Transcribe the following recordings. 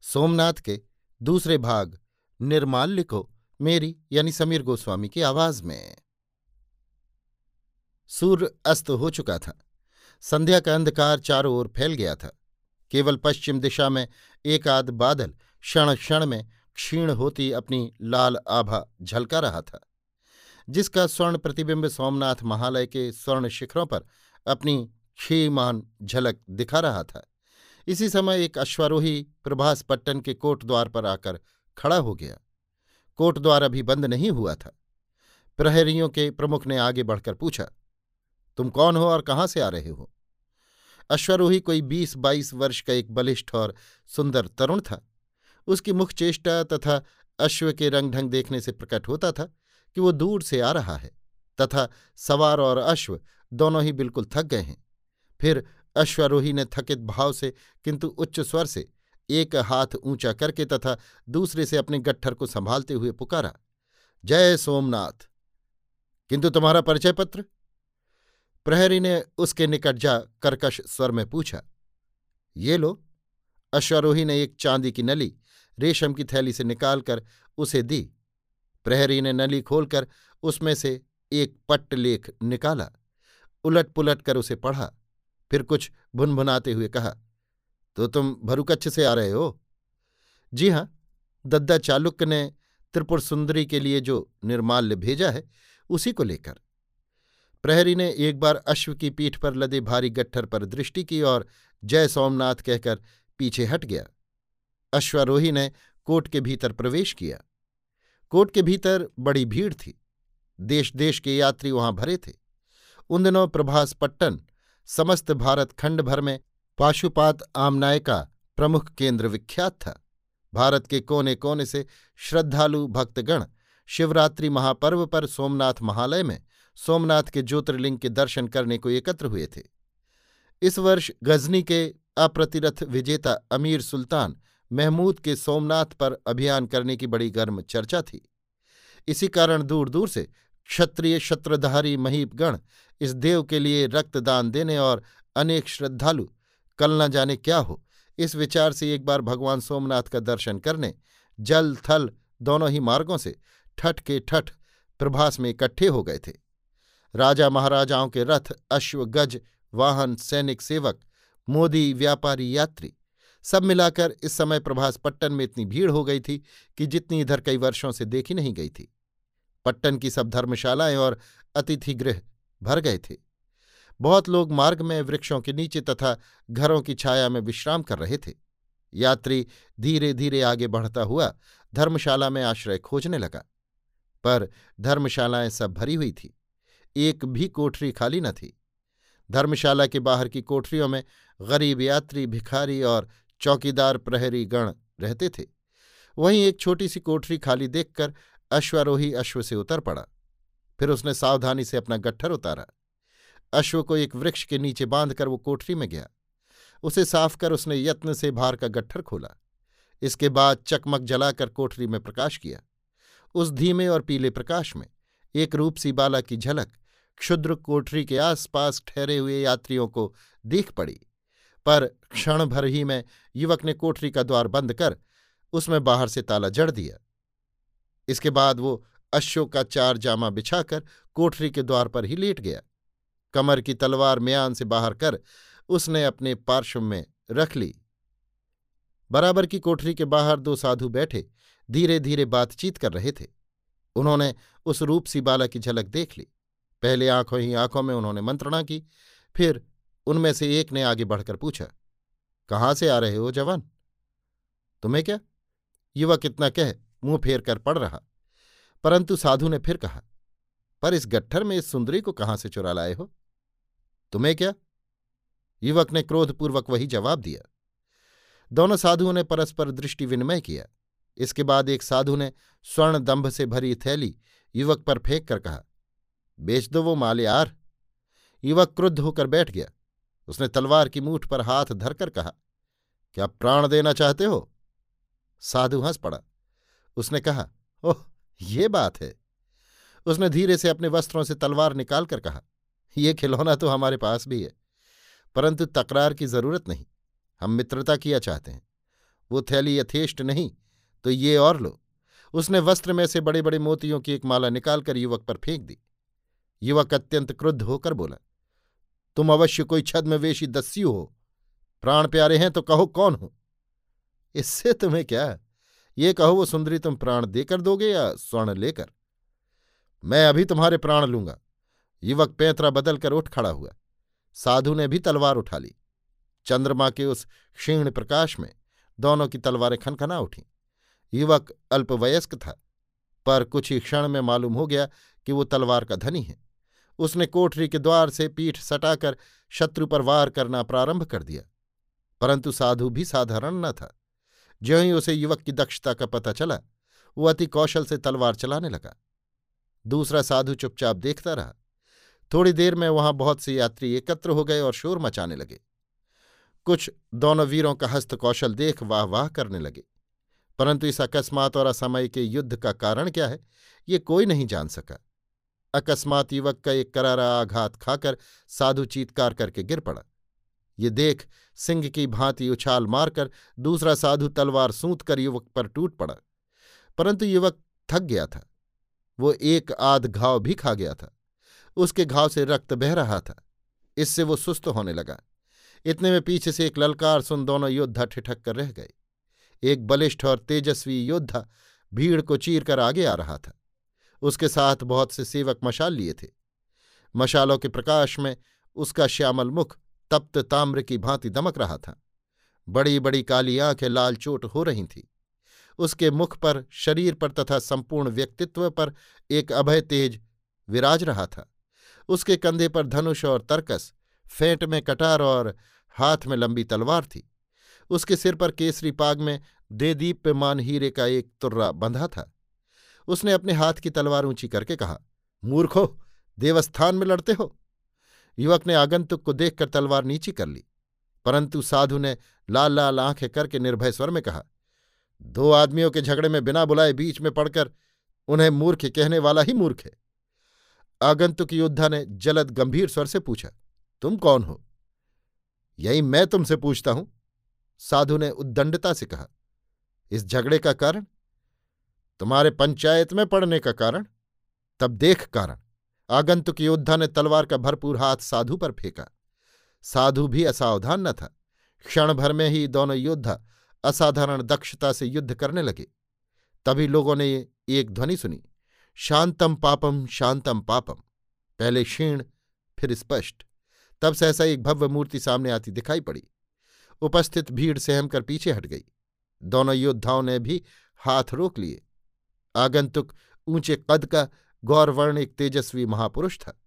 सोमनाथ के दूसरे भाग, निर्माल्य को मेरी यानी समीर गोस्वामी की आवाज़ में। सूर्य अस्त हो चुका था। संध्या का अंधकार चारों ओर फैल गया था। केवल पश्चिम दिशा में एक आध बादल क्षण क्षण में क्षीण होती अपनी लाल आभा झलका रहा था, जिसका स्वर्ण प्रतिबिंब सोमनाथ महालय के स्वर्ण शिखरों पर अपनी क्षीमान झलक दिखा रहा था। इसी समय एक अश्वारोही प्रभास पट्टन के कोट द्वार पर आकर खड़ा हो गया। कोट द्वार अभी बंद नहीं हुआ था। प्रहरियों के प्रमुख ने आगे बढ़कर पूछा, तुम कौन हो और कहाँ से आ रहे हो? अश्वारोही कोई बीस बाईस वर्ष का एक बलिष्ठ और सुंदर तरुण था। उसकी मुख चेष्टा तथा अश्व के रंग ढंग देखने से प्रकट होता था कि वो दूर से आ रहा है तथा सवार और अश्व दोनों ही बिल्कुल थक गए हैं। फिर अश्वारोही ने थकित भाव से, किंतु उच्च स्वर से, एक हाथ ऊँचा करके तथा दूसरे से अपने गट्ठर को संभालते हुए पुकारा, जय सोमनाथ। किंतु तुम्हारा परिचय पत्र? प्रहरी ने उसके निकट जा कर्कश स्वर में पूछा, ये लो। अश्वारोही ने एक चांदी की नली रेशम की थैली से निकालकर उसे दी। प्रहरी ने नली खोलकर उसमें से एक पट्टलेख निकाला उलट पुलट कर उसे पढ़ा। फिर कुछ भुनभुनाते हुए कहा तो तुम भरुकच्छ से आ रहे हो? जी हाँ दद्दा चालुक्य ने त्रिपुर सुंदरी के लिए जो निर्माल्य भेजा है, उसी को लेकर। प्रहरी ने एक बार अश्व की पीठ पर लदे भारी गट्ठर पर दृष्टि की और जय सोमनाथ कहकर पीछे हट गया। अश्वारोही ने कोट के भीतर प्रवेश किया। कोट के भीतर बड़ी भीड़ थी। देश देश के यात्री वहाँ भरे थे। उन दिनों प्रभास पट्टन समस्त भारत खंड भर में पाशुपात आमनाय का प्रमुख केंद्र विख्यात था। भारत के कोने कोने से श्रद्धालु भक्तगण शिवरात्रि महापर्व पर सोमनाथ महालय में सोमनाथ के ज्योतिर्लिंग के दर्शन करने को एकत्र हुए थे। इस वर्ष गजनी के अप्रतिरथ विजेता अमीर सुल्तान महमूद के सोमनाथ पर अभियान करने की बड़ी गर्म चर्चा थी। इसी कारण दूर दूर से क्षत्रिय शत्रधारी महीपगण इस देव के लिए रक्तदान देने और अनेक श्रद्धालु कल न जाने क्या हो। इस विचार से एक बार भगवान सोमनाथ का दर्शन करने, जल, थल दोनों ही मार्गों से ठठ के ठठ प्रभास में इकट्ठे हो गए थे। राजा महाराजाओं के रथ, अश्व, गज, वाहन, सैनिक सेवक, मोदी, व्यापारी, यात्री सब मिलाकर इस समय प्रभास पट्टन में इतनी भीड़ हो गई थी कि जितनी इधर कई वर्षों से देखी नहीं गई थी। पट्टन की सब धर्मशालाएँ और अतिथि गृह भर गए थे। बहुत लोग मार्ग में वृक्षों के नीचे तथा घरों की छाया में विश्राम कर रहे थे। यात्री धीरे धीरे आगे बढ़ता हुआ धर्मशाला में आश्रय खोजने लगा। पर धर्मशालाएँ सब भरी हुई थी। एक भी कोठरी खाली न थी। धर्मशाला के बाहर की कोठरियों में गरीब यात्री, भिखारी और चौकीदार प्रहरी गण रहते थे। वहीं एक छोटी सी कोठरी खाली देखकर अश्वारोही अश्व से उतर पड़ा। फिर उसने सावधानी से अपना गट्ठर उतारा। अश्व को एक वृक्ष के नीचे बांधकर वो कोठरी में गया। उसे साफ़ कर उसने यत्न से भार का गट्ठर खोला। इसके बाद चकमक जलाकर कोठरी में प्रकाश किया। उस धीमे और पीले प्रकाश में एक रूप सी बाला की झलक क्षुद्र कोठरी के आसपास ठहरे हुए यात्रियों को दिख पड़ी। पर क्षण भर ही में युवक ने कोठरी का द्वार बंद कर उसमें बाहर से ताला जड़ दिया। इसके बाद वो अश्व का चार जामा बिछाकर कोठरी के द्वार पर ही लेट गया। कमर की तलवार म्यान से बाहर कर उसने अपने पार्श्व में रख ली। बराबर की कोठरी के बाहर दो साधु बैठे धीरे धीरे बातचीत कर रहे थे। उन्होंने उस रूप सी बाला की झलक देख ली। पहले आँखों ही आँखों में उन्होंने मंत्रणा की, फिर उनमें से एक ने आगे बढ़कर पूछा, कहाँ से आ रहे हो जवान? तुम्हें क्या? युवक इतना कह मुँह फेर कर पड़ रहा। परंतु साधु ने फिर कहा, पर इस गट्ठर में इस सुंदरी को कहाँ से चुरा लाए हो? तुम्हें क्या? युवक ने क्रोधपूर्वक वही जवाब दिया। दोनों साधुओं ने परस्पर दृष्टि विनिमय किया। इसके बाद एक साधु ने स्वर्ण दंभ से भरी थैली युवक पर फेंक कर कहा, बेच दो वो माल यार युवक क्रुद्ध होकर बैठ गया। उसने तलवार की मूठ पर हाथ धरकर कहा, क्या प्राण देना चाहते हो? साधु हंस पड़ा। उसने कहा, ओह, ये बात है। उसने धीरे से अपने वस्त्रों से तलवार निकालकर कहा यह खिलौना तो हमारे पास भी है, परंतु तकरार की ज़रूरत नहीं, हम मित्रता किया चाहते हैं। वो थैली यथेष्ट नहीं तो ये और लो। उसने वस्त्र में से बड़े बड़े मोतियों की एक माला निकालकर युवक पर फेंक दी। युवक अत्यंत क्रुद्ध होकर बोला, तुम अवश्य कोई छद्मवेशी दस्यु हो। प्राण प्यारे हैं तो कहो कौन हो? इससे तुम्हें क्या ये कहो वो सुंदरी तुम प्राण देकर दोगे या स्वर्ण लेकर? मैं अभी तुम्हारे प्राण लूँगा। युवक पैंतरा बदलकर उठ खड़ा हुआ। साधु ने भी तलवार उठा ली। चंद्रमा के उस क्षीण प्रकाश में दोनों की तलवारें खनखना उठीं। युवक अल्पवयस्क था, पर कुछ ही क्षण में मालूम हो गया कि वो तलवार का धनी है। उसने कोठरी के द्वार से पीठ सटाकर शत्रु पर वार करना प्रारंभ कर दिया। परंतु साधु भी साधारण न था। ज्यों ही उसे युवक की दक्षता का पता चला, वो अति कौशल से तलवार चलाने लगा। दूसरा साधु चुपचाप देखता रहा। थोड़ी देर में वहाँ बहुत से यात्री एकत्र हो गए और शोर मचाने लगे। कुछ दोनों वीरों का हस्त कौशल देख वाह वाह करने लगे। परंतु इस अकस्मात और असमय के युद्ध का कारण क्या है, ये कोई नहीं जान सका। अकस्मात युवक का एक करारा आघात खाकर साधु चीतकार करके गिर पड़ा। ये देख सिंह की भांति उछाल मारकर दूसरा साधु तलवार सूत कर युवक पर टूट पड़ा। परंतु युवक थक गया था। वो एक आध घाव भी खा गया था। उसके घाव से रक्त बह रहा था। इससे वो सुस्त होने लगा। इतने में पीछे से एक ललकार सुन दोनों योद्धा ठिठक कर रह गए। एक बलिष्ठ और तेजस्वी योद्धा भीड़ को चीर कर आगे आ रहा था। उसके साथ बहुत से सेवक मशाल लिए थे। मशालों के प्रकाश में उसका श्यामल मुख तप्त ताम्र की भांति दमक रहा था। बड़ी बड़ी काली आँखें लाल चोट हो रही थीं। उसके मुख पर, शरीर पर तथा संपूर्ण व्यक्तित्व पर एक अभय तेज विराज रहा था। उसके कंधे पर धनुष और तरकस, फेंट में कटार और हाथ में लंबी तलवार थी। उसके सिर पर केसरी पाग में देदीप्यमान हीरे का एक तुर्रा बंधा था। उसने अपने हाथ की तलवार ऊँची करके कहा, मूर्खो, देवस्थान में लड़ते हो। युवक ने आगंतुक को देखकर तलवार नीची कर ली। परंतु साधु ने लाल लाल आँखें करके निर्भय स्वर में कहा, दो आदमियों के झगड़े में बिना बुलाए बीच में पड़कर उन्हें मूर्ख कहने वाला ही मूर्ख है। आगंतुक योद्धा ने जलद गंभीर स्वर से पूछा, तुम कौन हो? यही मैं तुमसे पूछता हूँ। साधु ने उद्दंडता से कहा, इस झगड़े का कारण? तुम्हारे पंचायत में पड़ने का कारण? तब देख कारण। आगंतुक योद्धा ने तलवार का भरपूर हाथ साधु पर फेंका। साधु भी असावधान न था। क्षण भर में ही दोनों योद्धा असाधारण दक्षता से युद्ध करने लगे। तभी लोगों ने एक ध्वनि सुनी, शांतम पापम शांतम पापम। पहले क्षीण, फिर स्पष्ट। तब सहसा एक भव्य मूर्ति सामने आती दिखाई पड़ी। उपस्थित भीड़ सहम कर पीछे हट गई। दोनों योद्धाओं ने भी हाथ रोक लिए। आगंतुक ऊँचे कद का गौरवर्ण एक तेजस्वी महापुरुष था।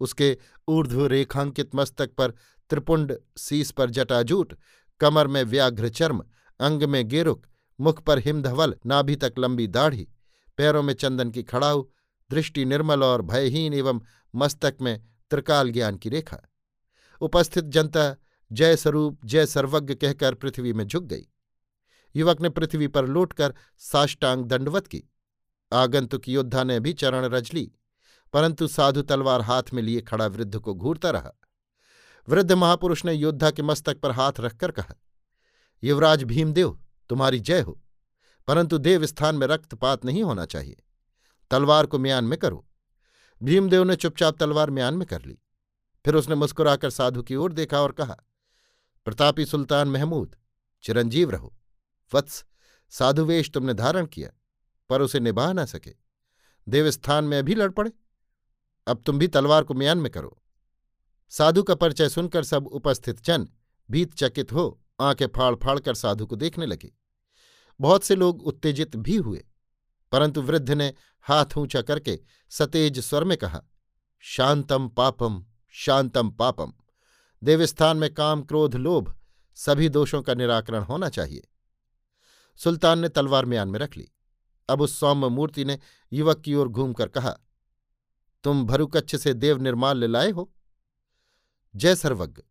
उसके ऊर्ध्व रेखांकित मस्तक पर त्रिपुंड सीस पर जटाजूट, कमर में व्याघ्र चर्म, अंग में गेरुक, मुख पर हिमधवल, नाभि तक लंबी दाढ़ी, पैरों में चंदन की खड़ाऊ, दृष्टि निर्मल और भयहीन एवं मस्तक में त्रिकाल ज्ञान की रेखा। उपस्थित जनता जय स्वरूप जय सर्वज्ञ कहकर पृथ्वी में झुक गई। युवक ने पृथ्वी पर लौटकर साष्टांग दंडवत की। आगंतुक योद्धा ने भी चरण रज ली, परंतु साधु तलवार हाथ में लिए खड़ा वृद्ध को घूरता रहा। वृद्ध महापुरुष ने योद्धा के मस्तक पर हाथ रखकर कहा, युवराज भीमदेव, तुम्हारी जय हो, परंतु देव स्थान में रक्तपात नहीं होना चाहिए। तलवार को म्यान में करो। भीमदेव ने चुपचाप तलवार म्यान में कर ली। फिर उसने मुस्कुराकर साधु की ओर देखा और कहा, प्रतापी सुल्तान महमूद, चिरंजीव रहो। वत्स, साधुवेश तुमने धारण किया। पर उसे निभा न सके। देवस्थान में अभी लड़ पड़े। अब तुम भी तलवार को म्यान में करो। साधु का परिचय सुनकर सब उपस्थित जन भीत चकित हो आँखें फाड़ फाड़ कर साधु को देखने लगे। बहुत से लोग उत्तेजित भी हुए, परंतु वृद्ध ने हाथ ऊँचा करके सतेज स्वर में कहा, शांतम पापम शांतम पापम। देवस्थान में काम, क्रोध, लोभ सभी दोषों का निराकरण होना चाहिए। सुल्तान ने तलवार म्यान में रख ली। अब उस सौम्य मूर्ति ने युवक की ओर घूमकर कहा, तुम भरुकच्छ से देव निर्माल्य लाए हो? जय सर्वज्ञ।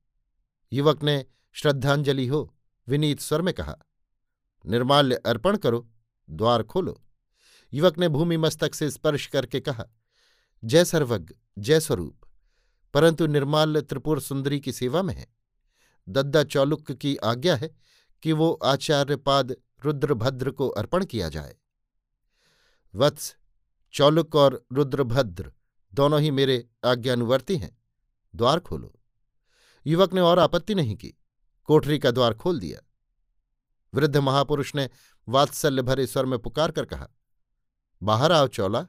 युवक ने, श्रद्धांजलि हो। विनीत स्वर में कहा, निर्माल्य अर्पण करो, द्वार खोलो। युवक ने भूमि मस्तक से स्पर्श करके कहा, जय सर्वज्ञ, जय स्वरूप। परंतु निर्माल्य त्रिपुर सुंदरी की सेवा में है। दद्दा चौलुक की आज्ञा है कि वो आचार्यपाद रुद्रभद्र को अर्पण किया जाए। वत्स, चौलुक और रुद्रभद्र दोनों ही मेरे आज्ञानुवर्ती हैं। द्वार खोलो। युवक ने और आपत्ति नहीं की। कोठरी का द्वार खोल दिया। वृद्ध महापुरुष ने वात्सल्य भरे स्वर में पुकार कर कहा, बाहर आओ चौला।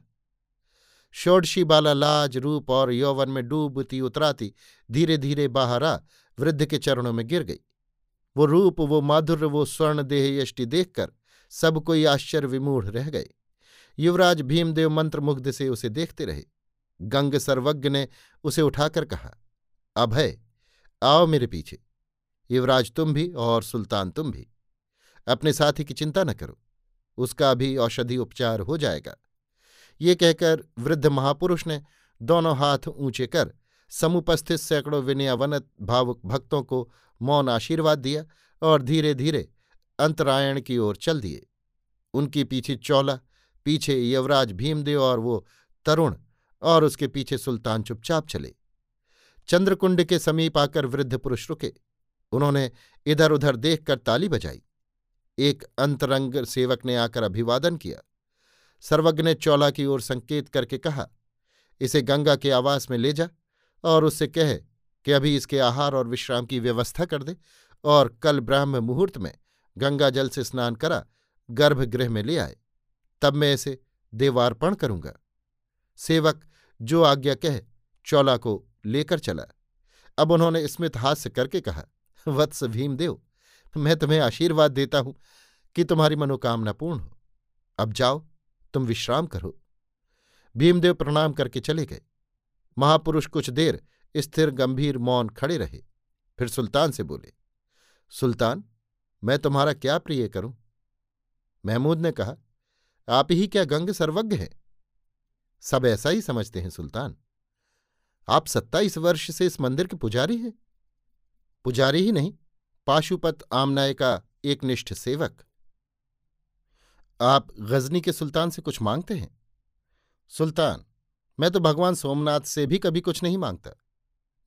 षोडशी बाला लाज रूप और यौवन में डूबती उतराती धीरे धीरे बाहर आ, वृद्ध के चरणों में गिर गई। वो रूप, वो माधुर्य, वो स्वर्ण देह यष्टि देखकर सब कोई आश्चर्य विमूढ़ रह गए। युवराज भीमदेव मंत्रमुग्ध से उसे देखते रहे। गंग सर्वज्ञ ने उसे उठाकर कहा, अभय, आओ मेरे पीछे। युवराज तुम भी और सुल्तान तुम भी। अपने साथी की चिंता न करो। उसका भी औषधि उपचार हो जाएगा। ये कहकर वृद्ध महापुरुष ने दोनों हाथ ऊँचे कर समुपस्थित सैकड़ों विनयावनत भावुक भक्तों को मौन आशीर्वाद दिया और धीरे धीरे अंतरायण की ओर चल दिए। उनकी पीछे चौला पीछे यवराज भीमदेव और वो तरुण और उसके पीछे सुल्तान चुपचाप चले। चंद्रकुंड के समीप आकर वृद्ध पुरुष रुके। उन्होंने इधर उधर देखकर ताली बजाई। एक अंतरंग सेवक ने आकर अभिवादन किया। सर्वज्ञ ने चौला की ओर संकेत करके कहा, इसे गंगा के आवास में ले जा और उससे कहे कि अभी इसके आहार और विश्राम की व्यवस्था कर दे और कल ब्राह्म मुहूर्त में गंगा जल से स्नान करा, गर्भगृह में ले आए। तब मैं इसे देवार्पण करूँगा। सेवक जो आज्ञा कह, चौला को लेकर चला। अब उन्होंने स्मित हास्य करके कहा, वत्स भीमदेव, मैं तुम्हें आशीर्वाद देता हूँ कि तुम्हारी मनोकामना पूर्ण हो। अब जाओ, तुम विश्राम करो। भीमदेव प्रणाम करके चले गए। महापुरुष कुछ देर स्थिर गंभीर मौन खड़े रहे, फिर सुल्तान से बोले, सुल्तान, मैं तुम्हारा क्या प्रिय करूँ? महमूद ने कहा आप ही क्या गंग सर्वज्ञ हैं? सब ऐसा ही समझते हैं, सुल्तान। आप सत्ताईस वर्ष से इस मंदिर के पुजारी हैं? पुजारी ही नहीं, पाशुपत आमनाय का एक निष्ठ सेवक। आप गजनी के सुल्तान से कुछ मांगते हैं? सुल्तान, मैं तो भगवान सोमनाथ से भी कभी कुछ नहीं माँगता।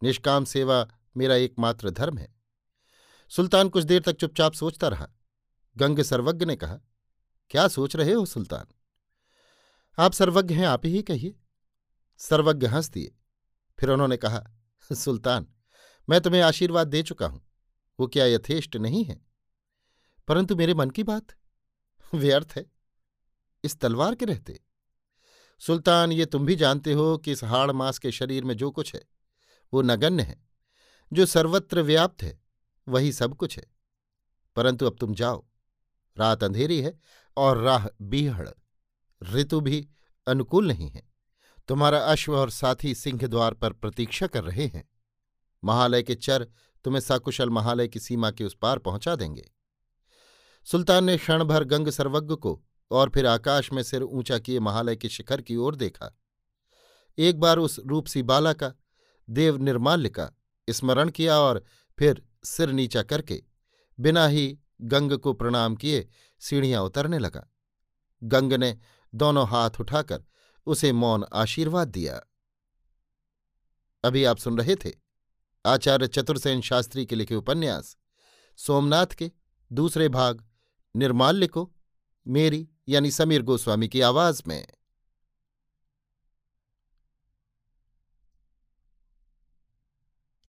निष्काम सेवा मेरा एकमात्र धर्म है। सुल्तान कुछ देर तक चुपचाप सोचता रहा। गंग सर्वज्ञ ने कहा क्या सोच रहे हो सुल्तान? आप सर्वज्ञ हैं, आप ही कहिए। सर्वज्ञ हंस दिए फिर उन्होंने कहा, सुल्तान, मैं तुम्हें आशीर्वाद दे चुका हूँ। वो क्या यथेष्ट नहीं है? परंतु मेरे मन की बात, व्यर्थ है। इस तलवार के रहते। सुल्तान, ये तुम भी जानते हो कि इस हाड़ मास के शरीर में जो कुछ है, वो नगण्य है। जो सर्वत्र व्याप्त है, वही सब कुछ है। परंतु अब तुम जाओ। रात अंधेरी है और राह बीहड़। ऋतु भी अनुकूल नहीं है। तुम्हारा अश्व और साथी सिंह द्वार पर प्रतीक्षा कर रहे हैं। महालय के चर तुम्हें सकुशल महालय की सीमा के उस पार पहुँचा देंगे। सुल्तान ने क्षण भर गंग सर्वज्ञ को और फिर आकाश में सिर ऊँचा किए महालय के शिखर की ओर देखा। एक बार उस रूपसी बाला का, देव निर्माल्य का स्मरण किया और फिर सिर नीचा करके बिना ही गंग को प्रणाम किए, सीढ़ियाँ उतरने लगा। गंग ने दोनों हाथ उठाकर उसे मौन आशीर्वाद दिया। अभी आप सुन रहे थे आचार्य चतुर्सेन शास्त्री के लिखे उपन्यास, सोमनाथ के दूसरे भाग, निर्माल्य को, मेरी यानी समीर गोस्वामी की आवाज़ में।